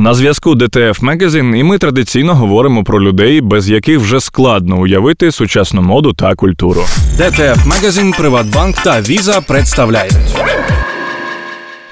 На зв'язку DTF Magazine і ми традиційно говоримо про людей, без яких вже складно уявити сучасну моду та культуру. DTF Magazine, Приватбанк та Віза представляють.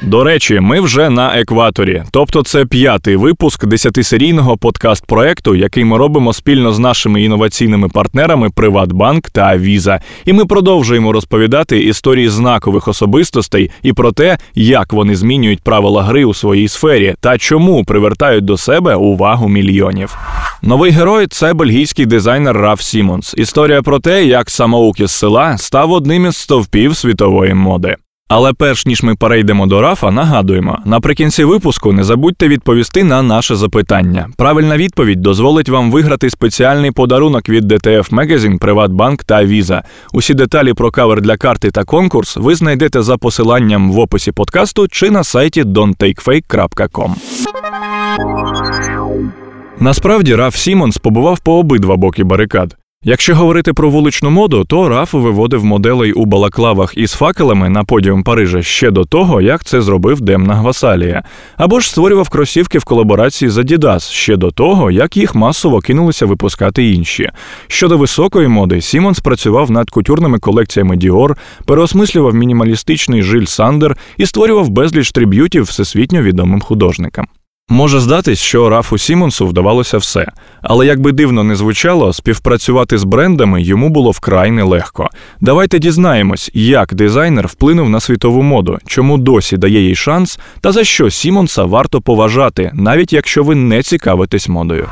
До речі, ми вже на екваторі, тобто це п'ятий випуск десятисерійного подкаст-проекту, який ми робимо спільно з нашими інноваційними партнерами Приватбанк та Віза. І ми продовжуємо розповідати історії знакових особистостей і про те, як вони змінюють правила гри у своїй сфері та чому привертають до себе увагу мільйонів. Новий герой це бельгійський дизайнер Раф Сімонс. Історія про те, як самоук із села став одним із стовпів світової моди. Але перш ніж ми перейдемо до Рафа, нагадуємо, наприкінці випуску не забудьте відповісти на наше запитання. Правильна відповідь дозволить вам виграти спеціальний подарунок від DTF Magazine, Приватбанк та Visa. Усі деталі про кавер для карти та конкурс ви знайдете за посиланням в описі подкасту чи на сайті donttakefake.com. Насправді Раф Сімонс побував по обидва боки барикад. Якщо говорити про вуличну моду, то Раф виводив моделей у балаклавах із факелами на подіум Парижа ще до того, як це зробив Демна Гвасалія, або ж створював кросівки в колаборації з Adidas ще до того, як їх масово кинулися випускати інші. Щодо високої моди, Сімонс працював над кутюрними колекціями Dior, переосмислював мінімалістичний Jil Sander і створював безліч триб'ютів всесвітньо відомим художникам. Може здатись, що Рафу Сімонсу вдавалося все, але як би дивно не звучало, співпрацювати з брендами йому було вкрай нелегко. Давайте дізнаємось, як дизайнер вплинув на світову моду, чому досі дає їй шанс, та за що Сімонса варто поважати, навіть якщо ви не цікавитесь модою.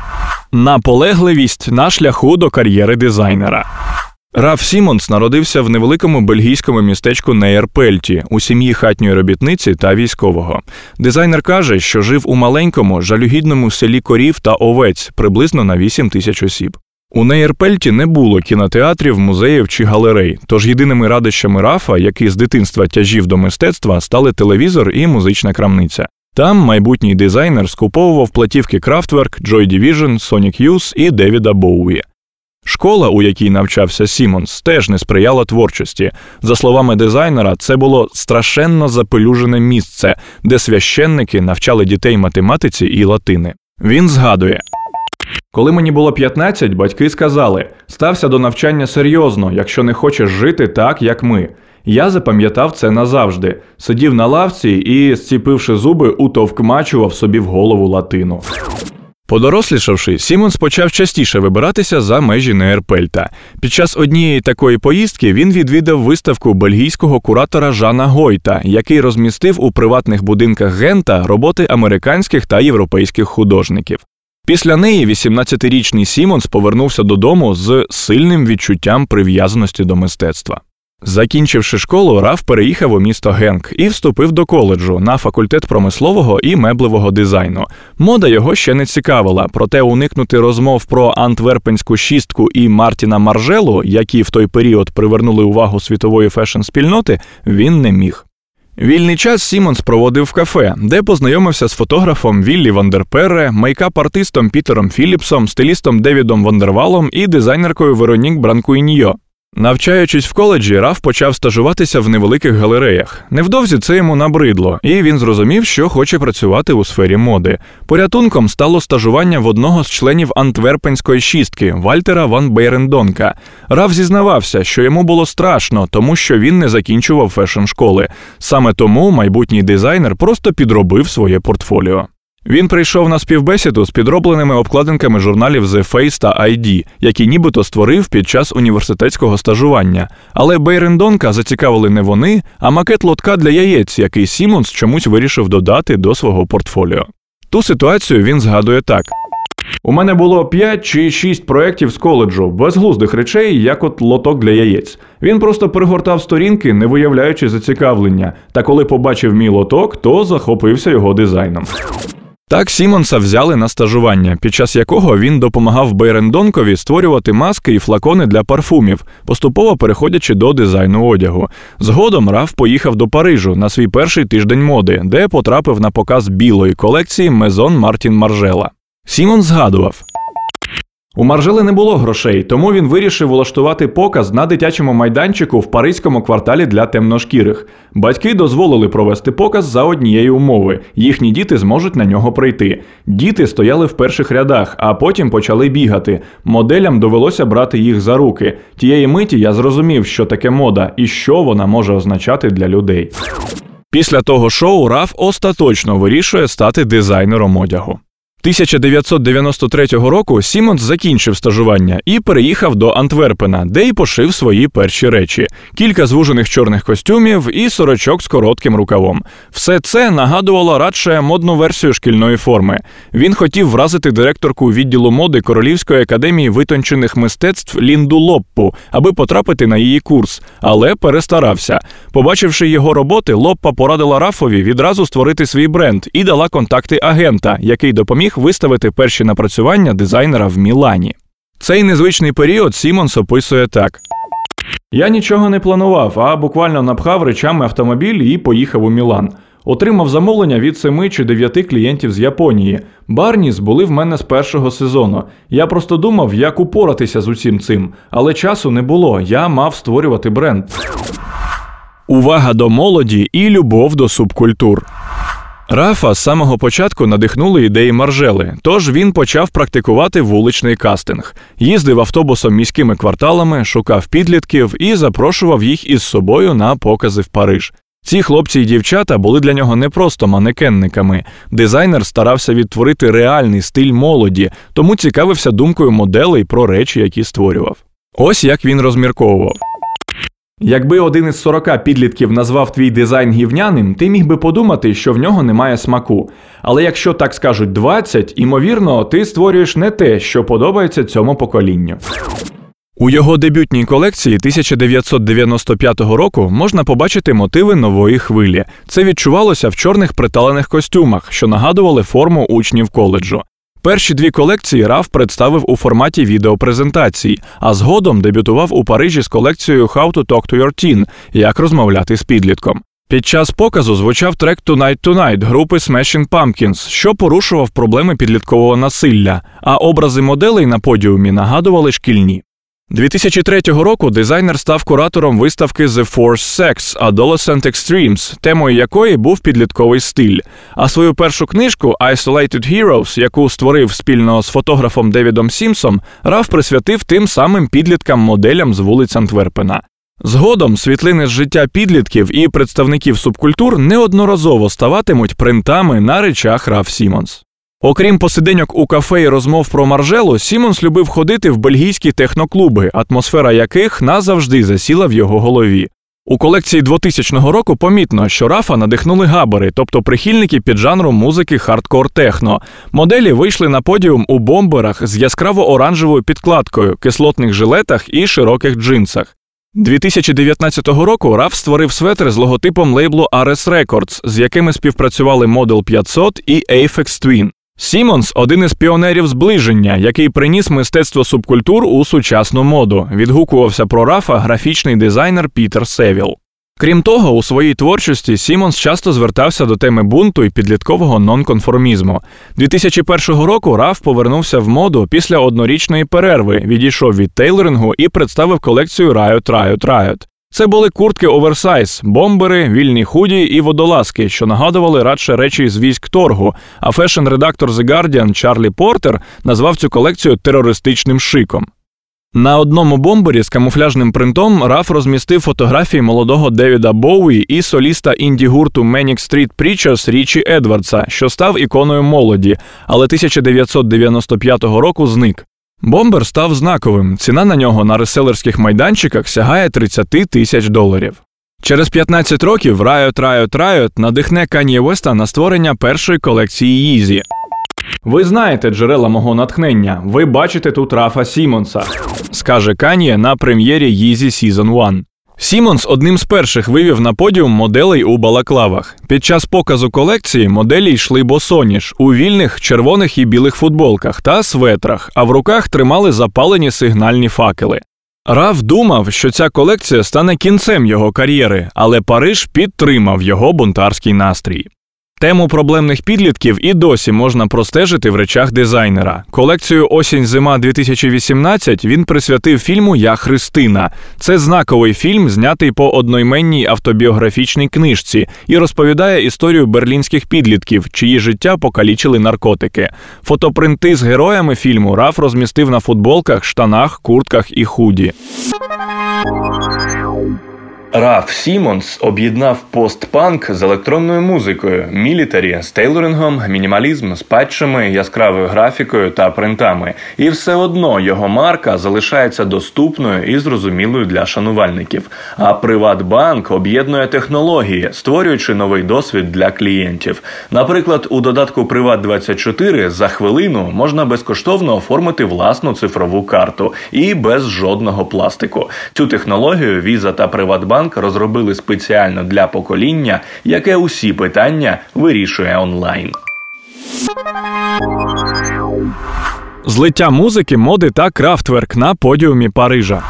Наполегливість на шляху до кар'єри дизайнера. Раф Сімонс народився в невеликому бельгійському містечку Нейерпельті у сім'ї хатньої робітниці та військового. Дизайнер каже, що жив у маленькому, жалюгідному селі корів та овець приблизно на 8 тисяч осіб. У Нейерпельті не було кінотеатрів, музеїв чи галерей, тож єдиними радощами Рафа, які з дитинства тяжів до мистецтва, стали телевізор і музична крамниця. Там майбутній дизайнер скуповував платівки Kraftwerk, Joy Division, Sonic Youth і Девіда Боуї. Школа, у якій навчався Сімонс, теж не сприяла творчості. За словами дизайнера, це було страшенно запилюжене місце, де священники навчали дітей математиці і латини. Він згадує. Коли мені було 15, батьки сказали: стався до навчання серйозно, якщо не хочеш жити так, як ми. Я запам'ятав це назавжди, сидів на лавці і, зціпивши зуби, утовкмачував собі в голову латину. Подорослішавши, Сімонс почав частіше вибиратися за межі Неерпельта. Під час однієї такої поїздки він відвідав виставку бельгійського куратора Жана Гойта, який розмістив у приватних будинках Гента роботи американських та європейських художників. Після неї 18-річний Сімонс повернувся додому з сильним відчуттям прив'язаності до мистецтва. Закінчивши школу, Раф переїхав у місто Генк і вступив до коледжу на факультет промислового і меблевого дизайну. Мода його ще не цікавила, проте уникнути розмов про антверпенську шістку і Мартіна Маржелу, які в той період привернули увагу світової фешн-спільноти, він не міг. Вільний час Сімонс проводив в кафе, де познайомився з фотографом Віллі Вандерперре, мейкап-артистом Пітером Філіпсом, стилістом Девідом Вандервалом і дизайнеркою Веронік Бранкуіньйо. Навчаючись в коледжі, Раф почав стажуватися в невеликих галереях. Невдовзі це йому набридло, і він зрозумів, що хоче працювати у сфері моди. Порятунком стало стажування в одного з членів антверпенської шістки Вальтера Ван Бейрендонка. Раф зізнавався, що йому було страшно, тому що він не закінчував fashion школи. Саме тому майбутній дизайнер просто підробив своє портфоліо. Він прийшов на співбесіду з підробленими обкладинками журналів The Face та ID, які нібито створив під час університетського стажування. Але Бейрендонка зацікавили не вони, а макет лотка для яєць, який Сімонс чомусь вирішив додати до свого портфоліо. Ту ситуацію він згадує так. У мене було 5 чи 6 проєктів з коледжу, безглуздих речей, як от лоток для яєць. Він просто перегортав сторінки, не виявляючи зацікавлення. Та коли побачив мій лоток, то захопився його дизайном. Так Сімонса взяли на стажування, під час якого він допомагав Бейрендонкові створювати маски і флакони для парфумів, поступово переходячи до дизайну одягу. Згодом Раф поїхав до Парижу на свій перший тиждень моди, де потрапив на показ білої колекції Мезон Мартін Маржела. Сімон згадував. У Маржели не було грошей, тому він вирішив влаштувати показ на дитячому майданчику в паризькому кварталі для темношкірих. Батьки дозволили провести показ за однієї умови: їхні діти зможуть на нього прийти. Діти стояли в перших рядах, а потім почали бігати. Моделям довелося брати їх за руки. Тієї миті я зрозумів, що таке мода і що вона може означати для людей. Після того шоу Раф остаточно вирішує стати дизайнером одягу. 1993 року Сімонс закінчив стажування і переїхав до Антверпена, де й пошив свої перші речі: кілька звужених чорних костюмів і сорочок з коротким рукавом. Все це нагадувало радше модну версію шкільної форми. Він хотів вразити директорку відділу моди Королівської академії витончених мистецтв Лінду Лоппу, аби потрапити на її курс, але перестарався. Побачивши його роботи, Лоппа порадила Рафові відразу створити свій бренд і дала контакти агента, який допоміг виставити перші напрацювання дизайнера в Мілані. Цей незвичний період Сімонс описує так. Я нічого не планував, а буквально напхав речами автомобіль і поїхав у Мілан. Отримав замовлення від семи чи дев'яти клієнтів з Японії. Barneys були в мене з першого сезону. Я просто думав, як упоратися з усім цим, але часу не було. Я мав створювати бренд. Увага до молоді і любов до субкультур. Рафа з самого початку надихнули ідеї Маржели, тож він почав практикувати вуличний кастинг, їздив автобусом міськими кварталами, шукав підлітків і запрошував їх із собою на покази в Париж. Ці хлопці і дівчата були для нього не просто манекенниками. Дизайнер старався відтворити реальний стиль молоді, тому цікавився думкою моделей про речі, які створював. Ось як він розмірковував. Якби один із 40 підлітків назвав твій дизайн гівняним, ти міг би подумати, що в нього немає смаку. Але якщо так скажуть 20, імовірно, ти створюєш не те, що подобається цьому поколінню. У його дебютній колекції 1995 року можна побачити мотиви нової хвилі. Це відчувалося в чорних приталених костюмах, що нагадували форму учнів коледжу. Перші дві колекції Раф представив у форматі відеопрезентації, а згодом дебютував у Парижі з колекцією How to Talk to Your Teen – як розмовляти з підлітком. Під час показу звучав трек Tonight Tonight групи Smashing Pumpkins, що порушував проблеми підліткового насилля, а образи моделей на подіумі нагадували шкільні. 2003 року дизайнер став куратором виставки The Force Sex Adolescent Extremes, темою якої був підлітковий стиль. А свою першу книжку Isolated Heroes, яку створив спільно з фотографом Девідом Сімсом, Раф присвятив тим самим підліткам-моделям з вулиць Антверпена. Згодом світлини з життя підлітків і представників субкультур неодноразово ставатимуть принтами на речах Раф Сімонс. Окрім посиденьок у кафе і розмов про Маржелу, Сімонс любив ходити в бельгійські техноклуби, атмосфера яких назавжди засіла в його голові. У колекції 2000 року помітно, що Рафа надихнули габери, тобто прихильники піджанру музики хардкор техно. Моделі вийшли на подіум у бомберах з яскраво оранжевою підкладкою, кислотних жилетах і широких джинсах. 2019 року Раф створив светр з логотипом лейблу R&S Records, з якими співпрацювали Model 500 і Aphex Twin. Сімонс один із піонерів зближення, який приніс мистецтво субкультур у сучасну моду. Відгукувався про Рафа графічний дизайнер Пітер Севіл. Крім того, у своїй творчості Сімонс часто звертався до теми бунту і підліткового нонконформізму. 2001 року Раф повернувся в моду після однорічної перерви, відійшов від тейлорингу і представив колекцію Riot Riot Riot. Це були куртки оверсайз, бомбери, вільні худі і водолазки, що нагадували радше речі з військторгу. А fashion-редактор The Guardian Чарлі Портер назвав цю колекцію терористичним шиком. На одному бомбері з камуфляжним принтом Раф розмістив фотографії молодого Девіда Боуї і соліста інді гурту Manic Street Preachers Річі Едвардса, що став іконою молоді, але 1995 року зник. Бомбер став знаковим. Ціна на нього на реселерських майданчиках сягає 30 тисяч доларів. Через 15 років Riot Riot Riot надихне Kanye Веста на створення першої колекції Yeezy. Ви знаєте джерела мого натхнення. Ви бачите тут Рафа Сімонса, скаже Kanye на прем'єрі Yeezy Season 1. Сімонс одним з перших вивів на подіум моделей у балаклавах. Під час показу колекції моделі йшли босоніж у вільних червоних і білих футболках та светрах, а в руках тримали запалені сигнальні факели. Раф думав, що ця колекція стане кінцем його кар'єри, але Париж підтримав його бунтарський настрій. Тему проблемних підлітків і досі можна простежити в речах дизайнера. Колекцію Осінь-зима 2018 він присвятив фільму Я Христина. Це знаковий фільм, знятий по одноіменній автобіографічній книжці, і розповідає історію берлінських підлітків, чиї життя покалічили наркотики. Фотопринти з героями фільму Раф розмістив на футболках, штанах, куртках і худі. Раф Сімонс об'єднав постпанк з електронною музикою, мілітарі з тейлорингом, мінімалізм з патчами, яскравою графікою та принтами. І все одно його марка залишається доступною і зрозумілою для шанувальників. А Приватбанк об'єднує технології, створюючи новий досвід для клієнтів. Наприклад, у додатку Приват 24 за хвилину можна безкоштовно оформити власну цифрову карту і без жодного пластику. Цю технологію Visa та Приватбанк розробили спеціально для покоління, яке усі питання вирішує онлайн. Злиття музики, моди та Kraftwerk на подіумі Парижа.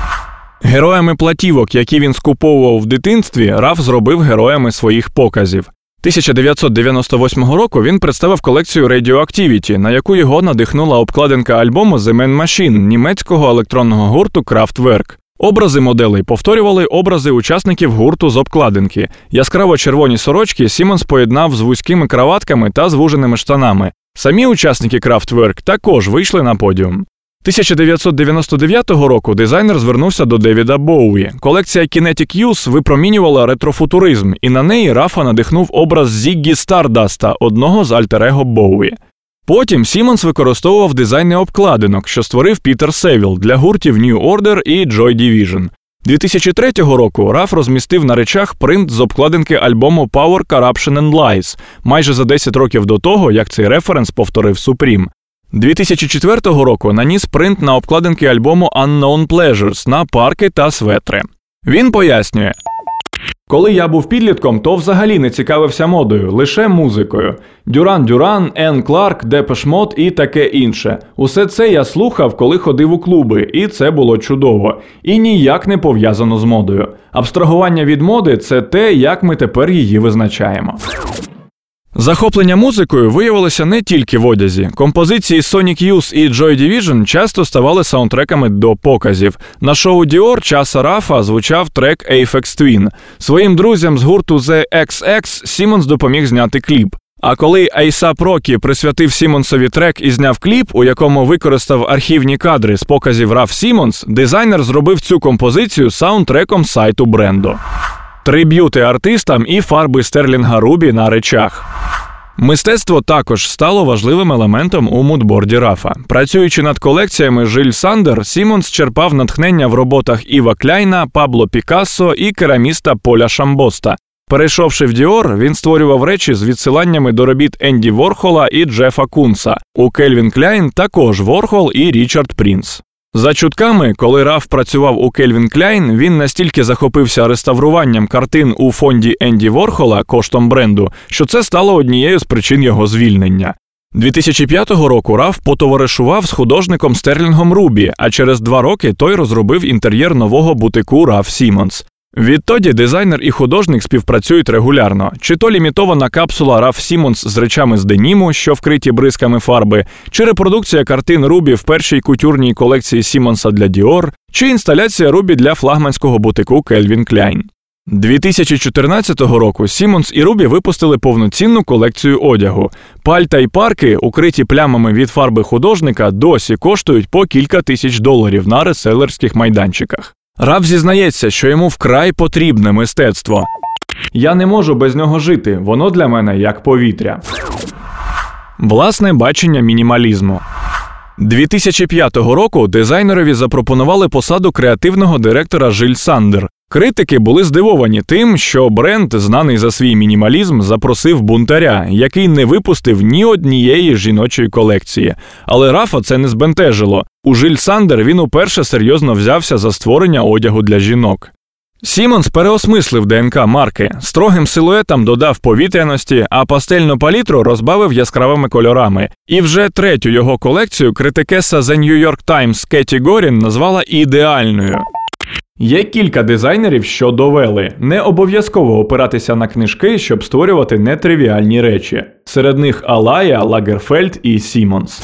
Героями платівок, які він скуповував в дитинстві, Раф зробив героями своїх показів. 1998 року він представив колекцію Radioactivity, на яку його надихнула обкладинка альбому The Man Machine німецького електронного гурту Kraftwerk. Образи моделей повторювали образи учасників гурту з обкладинки. Яскраво червоні сорочки Сімонс поєднав з вузькими краватками та звуженими штанами. Самі учасники Kraftwerk також вийшли на подіум. 1999 року дизайнер звернувся до Девіда Боуї. Колекція Kinetic Youth випромінювала ретрофутуризм, і на неї Рафа надихнув образ Зіггі Стардаста, одного з альтерего Боуї. Потім Сімонс використовував дизайни обкладинок, що створив Пітер Севіл для гуртів New Order і Joy Division. 2003 року Раф розмістив на речах принт з обкладинки альбому Power, Corruption and Lies майже за 10 років до того, як цей референс повторив Supreme. 2004 року наніс принт на обкладинки альбому Unknown Pleasures на парки та светри. Він пояснює. Коли я був підлітком, то взагалі не цікавився модою, лише музикою. Дюран Дюран, Ен Кларк, Депеш Мод і таке інше. Усе це я слухав, коли ходив у клуби, і це було чудово. І ніяк не пов'язано з модою. Абстрагування від моди це те, як ми тепер її визначаємо. Захоплення музикою виявилося не тільки в одязі. Композиції Sonic Youth і Joy Division часто ставали саундтреками до показів. На шоу Dior часа Рафа звучав трек Aphex Twin. Своїм друзям з гурту The XX Сімонс допоміг зняти кліп. А коли Айсап Рокі присвятив Сімонсові трек і зняв кліп, у якому використав архівні кадри з показів Раф Сімонс, дизайнер зробив цю композицію саундтреком сайту бренду. Триб'юти артистам і фарби Стерлінга Рубі на речах. Мистецтво також стало важливим елементом у мудборді Рафа. Працюючи над колекціями Жиль Сандер, Сімонс черпав натхнення в роботах Іва Кляйна, Пабло Пікассо і кераміста Поля Шамбоста. Перейшовши в Діор, він створював речі з відсиланнями до робіт Енді Ворхола і Джефа Кунса. У Кельвін Кляйн також Ворхол і Річард Прінс. За чутками, коли Раф працював у Кельвін Кляйн, він настільки захопився реставруванням картин у фонді Енді Ворхола коштом бренду, що це стало однією з причин його звільнення. 2005 року Раф потоваришував з художником Стерлінгом Рубі, а через два роки той розробив інтер'єр нового бутику Раф Сімонс. Відтоді дизайнер і художник співпрацюють регулярно, чи то лімітована капсула Раф Сімонс з речами з деніму, що вкриті бризками фарби, чи репродукція картин Рубі в першій кутюрній колекції Сімонса для Діор, чи інсталяція Рубі для флагманського бутику Кельвін Кляйн. 2014 року Сімонс і Рубі випустили повноцінну колекцію одягу. Пальта й парки, укриті плямами від фарби художника, досі коштують по кілька тисяч доларів на реселерських майданчиках. Раф зізнається, що йому вкрай потрібне мистецтво. Я не можу без нього жити, воно для мене як повітря. Власне бачення мінімалізму. 2005 року дизайнерові запропонували посаду креативного директора Жиль Сандер. Критики були здивовані тим, що бренд, знаний за свій мінімалізм, запросив бунтаря, який не випустив ні однієї жіночої колекції. Але Рафа це не збентежило. У Жиль Сандер він уперше серйозно взявся за створення одягу для жінок. Сімонс переосмислив ДНК марки, строгим силуетом додав повітряності, а пастельну палітру розбавив яскравими кольорами. І вже третю його колекцію критикеса The New York Times Кеті Горін назвала ідеальною. Є кілька дизайнерів, що довели не обов'язково опиратися на книжки, щоб створювати нетривіальні речі. Серед них Алая, Лагерфельд і Сімонс.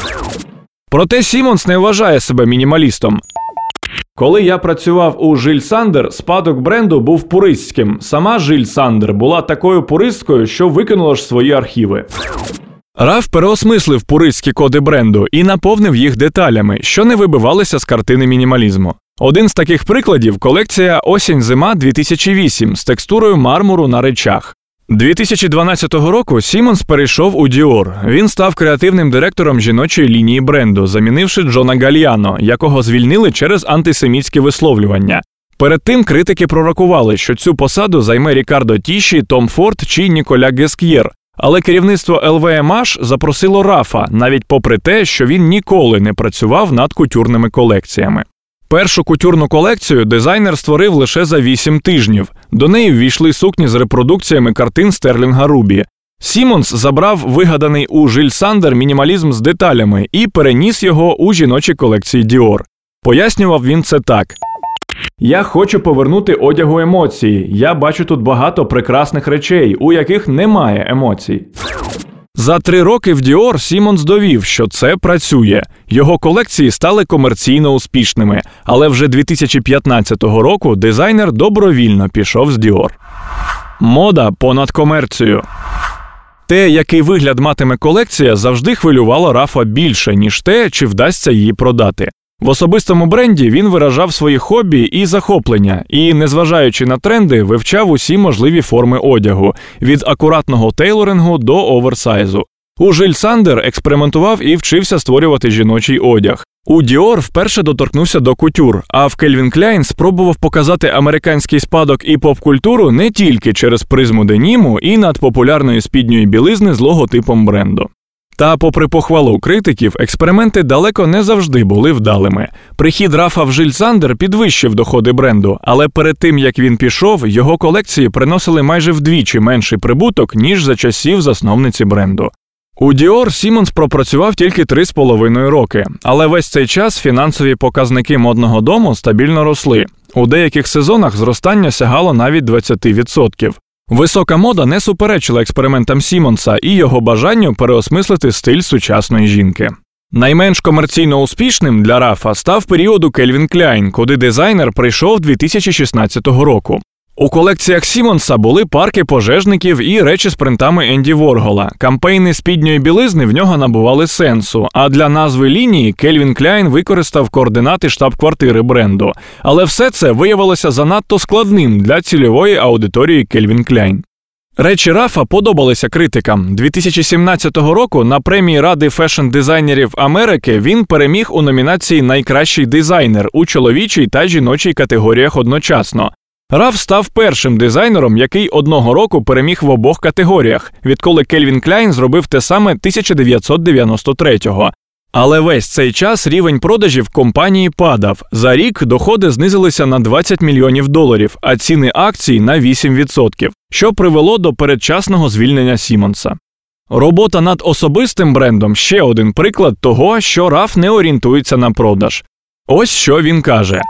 Проте Сімонс не вважає себе мінімалістом. Коли я працював у Жиль Сандер, спадок бренду був пуристським. Сама Жиль Сандер була такою пуристкою, що викинула ж свої архіви. Раф переосмислив пуристські коди бренду і наповнив їх деталями, що не вибивалися з картини мінімалізму. Один з таких прикладів колекція Осінь-зима 2008 з текстурою мармуру на речах. 2012 року Сімонс перейшов у Dior. Він став креативним директором жіночої лінії бренду, замінивши Джона Гальяно, якого звільнили через антисемітське висловлювання. Перед тим критики пророкували, що цю посаду займе Рікардо Тіші, Том Форд чи Ніколя Жеск'єр. Але керівництво LVMH запросило Рафа, навіть попри те, що він ніколи не працював над кутюрними колекціями. Першу кутюрну колекцію дизайнер створив лише за 8 тижнів. До неї ввійшли сукні з репродукціями картин Стерлінга Рубі. Сімонс забрав вигаданий у Жиль Сандер мінімалізм з деталями і переніс його у жіночі колекції Діор. Пояснював він це так. Я хочу повернути одягу емоції. Я бачу тут багато прекрасних речей, у яких немає емоцій. За три роки в Діор Сімонс довів, що це працює. Його колекції стали комерційно успішними, але вже 2015 року дизайнер добровільно пішов з Діор. Мода понад комерцію. Те, який вигляд матиме колекція, завжди хвилювало Рафа більше, ніж те, чи вдасться її продати. В особистому бренді він виражав свої хобі і захоплення, і, незважаючи на тренди, вивчав усі можливі форми одягу від акуратного тейлорингу до оверсайзу. У Жиль Сандер експериментував і вчився створювати жіночий одяг. У Діор вперше доторкнувся до кутюр, а в Кельвін Кляйн спробував показати американський спадок і поп-культуру не тільки через призму деніму і надпопулярної спідньої білизни з логотипом бренду. Та, попри похвалу критиків, експерименти далеко не завжди були вдалими. Прихід Рафа в Жиль Сандер підвищив доходи бренду, але перед тим як він пішов, його колекції приносили майже вдвічі менший прибуток, ніж за часів засновниці бренду. У Діор Сімонс пропрацював тільки 3,5 роки, але весь цей час фінансові показники модного дому стабільно росли. У деяких сезонах зростання сягало навіть 20%. Висока мода не суперечила експериментам Сімонса і його бажанню переосмислити стиль сучасної жінки. Найменш комерційно успішним для Рафа став період у Кельвін Кляйн, куди дизайнер прийшов 2016 року. У колекціях Сімонса були парки пожежників і речі з принтами Енді Воргола. Кампейни спідньої білизни в нього набували сенсу. А для назви лінії Кельвін Кляйн використав координати штаб-квартири бренду. Але все це виявилося занадто складним для цільової аудиторії Кельвін Кляйн. Речі Рафа подобалися критикам. 2017 року на премії Ради фешн-дизайнерів Америки він переміг у номінації Найкращий дизайнер у чоловічій та жіночій категоріях одночасно. Раф став першим дизайнером, який одного року переміг в обох категоріях, відколи Кельвін Кляйн зробив те саме 1993-го. Але весь цей час рівень продажів компанії падав. За рік доходи знизилися на 20 мільйонів доларів, а ціни акцій на 8%, що привело до передчасного звільнення Сімонса. Робота над особистим брендом ще один приклад того, що Раф не орієнтується на продаж. Ось що він каже.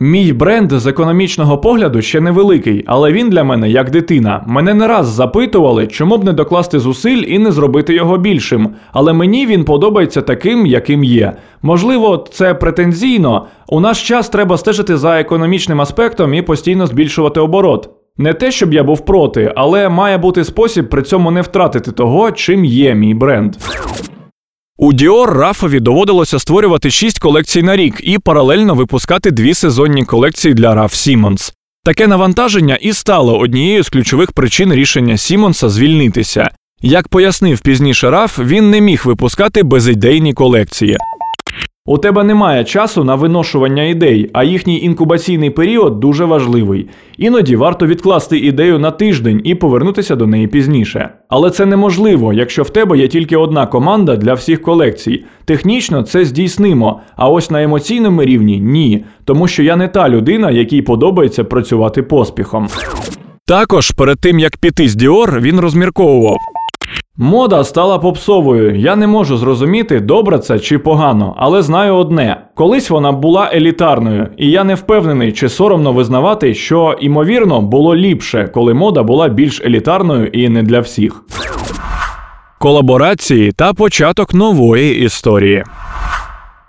Мій бренд з економічного погляду ще невеликий, але він для мене як дитина. Мене не раз запитували, чому б не докласти зусиль і не зробити його більшим. Але мені він подобається таким, яким є. Можливо, це претензійно. У наш час треба стежити за економічним аспектом і постійно збільшувати оборот. Не те, щоб я був проти, але має бути спосіб при цьому не втратити того, чим є мій бренд. У Dior Рафові доводилося створювати шість колекцій на рік і паралельно випускати дві сезонні колекції для Раф Сімонс. Таке навантаження і стало однією з ключових причин рішення Сімонса звільнитися. Як пояснив пізніше Раф, він не міг випускати безідейні колекції. У тебе немає часу на виношування ідей, а їхній інкубаційний період дуже важливий. Іноді варто відкласти ідею на тиждень і повернутися до неї пізніше. Але це неможливо, якщо в тебе є тільки одна команда для всіх колекцій. Технічно це здійснимо, а ось на емоційному рівні ні, тому що я не та людина, якій подобається працювати поспіхом. Також перед тим як піти з Діор, він розмірковував. Мода стала попсовою. Я не можу зрозуміти, добре це чи погано, але знаю одне: колись вона була елітарною, і я не впевнений, чи соромно визнавати, що ймовірно було ліпше, коли мода була більш елітарною і не для всіх. Колаборації та початок нової історії.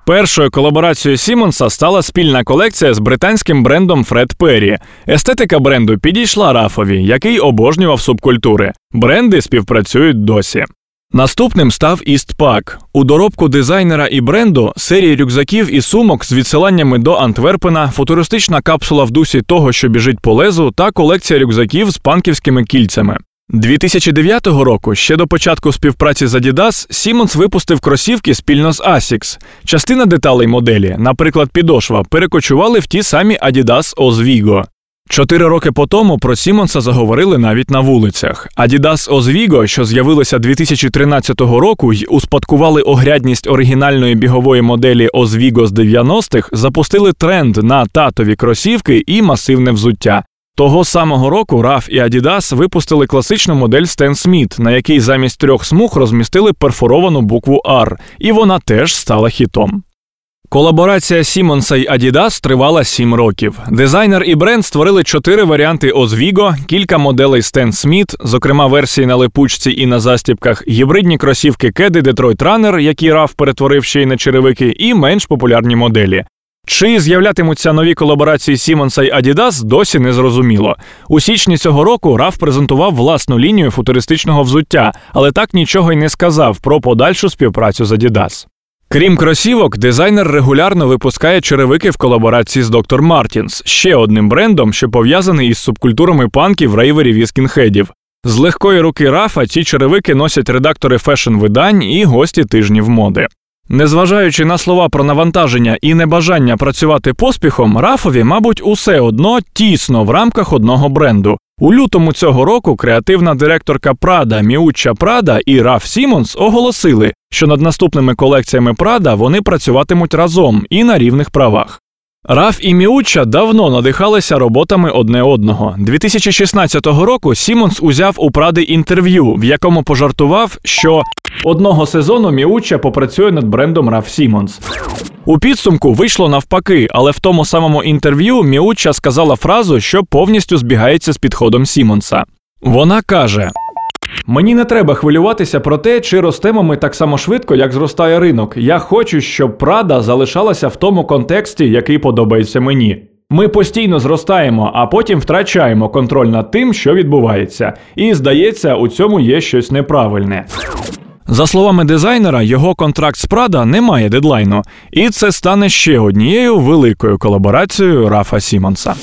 Першою колаборацією Сімонса стала спільна колекція з британським брендом Фред Перрі. Естетика бренду підійшла Рафові, який обожнював субкультури. Бренди співпрацюють досі. Наступним став Істпак. У доробку дизайнера і бренду серії рюкзаків і сумок з відсиланнями до Антверпена, футуристична капсула в дусі того, що біжить по лезу, та колекція рюкзаків з панківськими кільцями. 2009 року, ще до початку співпраці з Adidas, Siemens випустив кросівки спільно з Asics. Частина деталей моделі, наприклад, підошва, перекочували в ті самі Adidas Oswego. Чотири роки по тому про Сімонса заговорили навіть на вулицях. Adidas Oswego, що з'явилися 2013 року й успадкували огрядність оригінальної бігової моделі Oswego з 90-х, запустили тренд на татові кросівки і масивне взуття. Того самого року RAF і Adidas випустили класичну модель Stan Smith, на якій замість трьох смуг розмістили перфоровану букву R, і вона теж стала хітом. Колаборація Сімонса й Adidas тривала сім років. Дизайнер і бренд створили чотири варіанти Oswego, кілька моделей Stan Smith, зокрема версії на липучці і на застібках, гібридні кросівки Кеди Detroit Runner, які RAF перетворив ще й на черевики, і менш популярні моделі. Чи з'являтимуться нові колаборації Сімонса й Adidas, досі не зрозуміло. У січні цього року Раф презентував власну лінію футуристичного взуття, але так нічого й не сказав про подальшу співпрацю з Adidas. Крім кросівок, дизайнер регулярно випускає черевики в колаборації з Dr. Martens, ще одним брендом, що пов'язаний із субкультурами панків, рейверів і скінхедів. З легкої руки Рафа ці черевики носять редактори фешн-видань і гості тижнів моди. Незважаючи на слова про навантаження і небажання працювати поспіхом, Рафові, мабуть, усе одно тісно в рамках одного бренду. У лютому цього року креативна директорка Прада Міучча Прада і Раф Сімонс оголосили, що над наступними колекціями Прада вони працюватимуть разом і на рівних правах. Раф і Міучча давно надихалися роботами одне одного. 2016 року Сімонс узяв у Пради інтерв'ю, в якому пожартував, що одного сезону Міучча попрацює над брендом Раф Сімонс. У підсумку вийшло навпаки, але в тому самому інтерв'ю Міучча сказала фразу, що повністю збігається з підходом Сімонса. Вона каже. Мені не треба хвилюватися про те, чи ростемо ми так само швидко, як зростає ринок. Я хочу, щоб Прада залишалася в тому контексті, який подобається мені. Ми постійно зростаємо, а потім втрачаємо контроль над тим, що відбувається. І здається, у цьому є щось неправильне. За словами дизайнера, його контракт з Прада не має дедлайну, і це стане ще однією великою колаборацією Рафа Сімонса.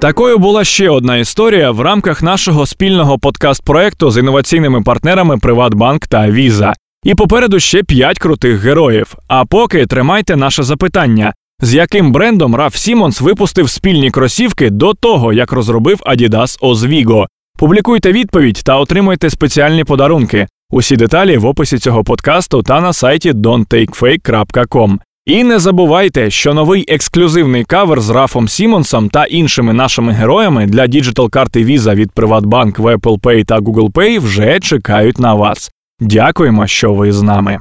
Такою була ще одна історія в рамках нашого спільного подкаст-проекту з інноваційними партнерами Приватбанк та Віза. І попереду ще п'ять крутих героїв. А поки тримайте наше запитання: з яким брендом Раф Сімонс випустив спільні кросівки до того, як розробив Adidas Ozweego? Публікуйте відповідь та отримуйте спеціальні подарунки. Усі деталі в описі цього подкасту та на сайті donttakefake.com. І не забувайте, що новий ексклюзивний кавер з Рафом Сімонсом та іншими нашими героями для digital-карти Visa від Приватбанк, в Apple Pay та Google Pay вже чекають на вас. Дякуємо, що ви з нами.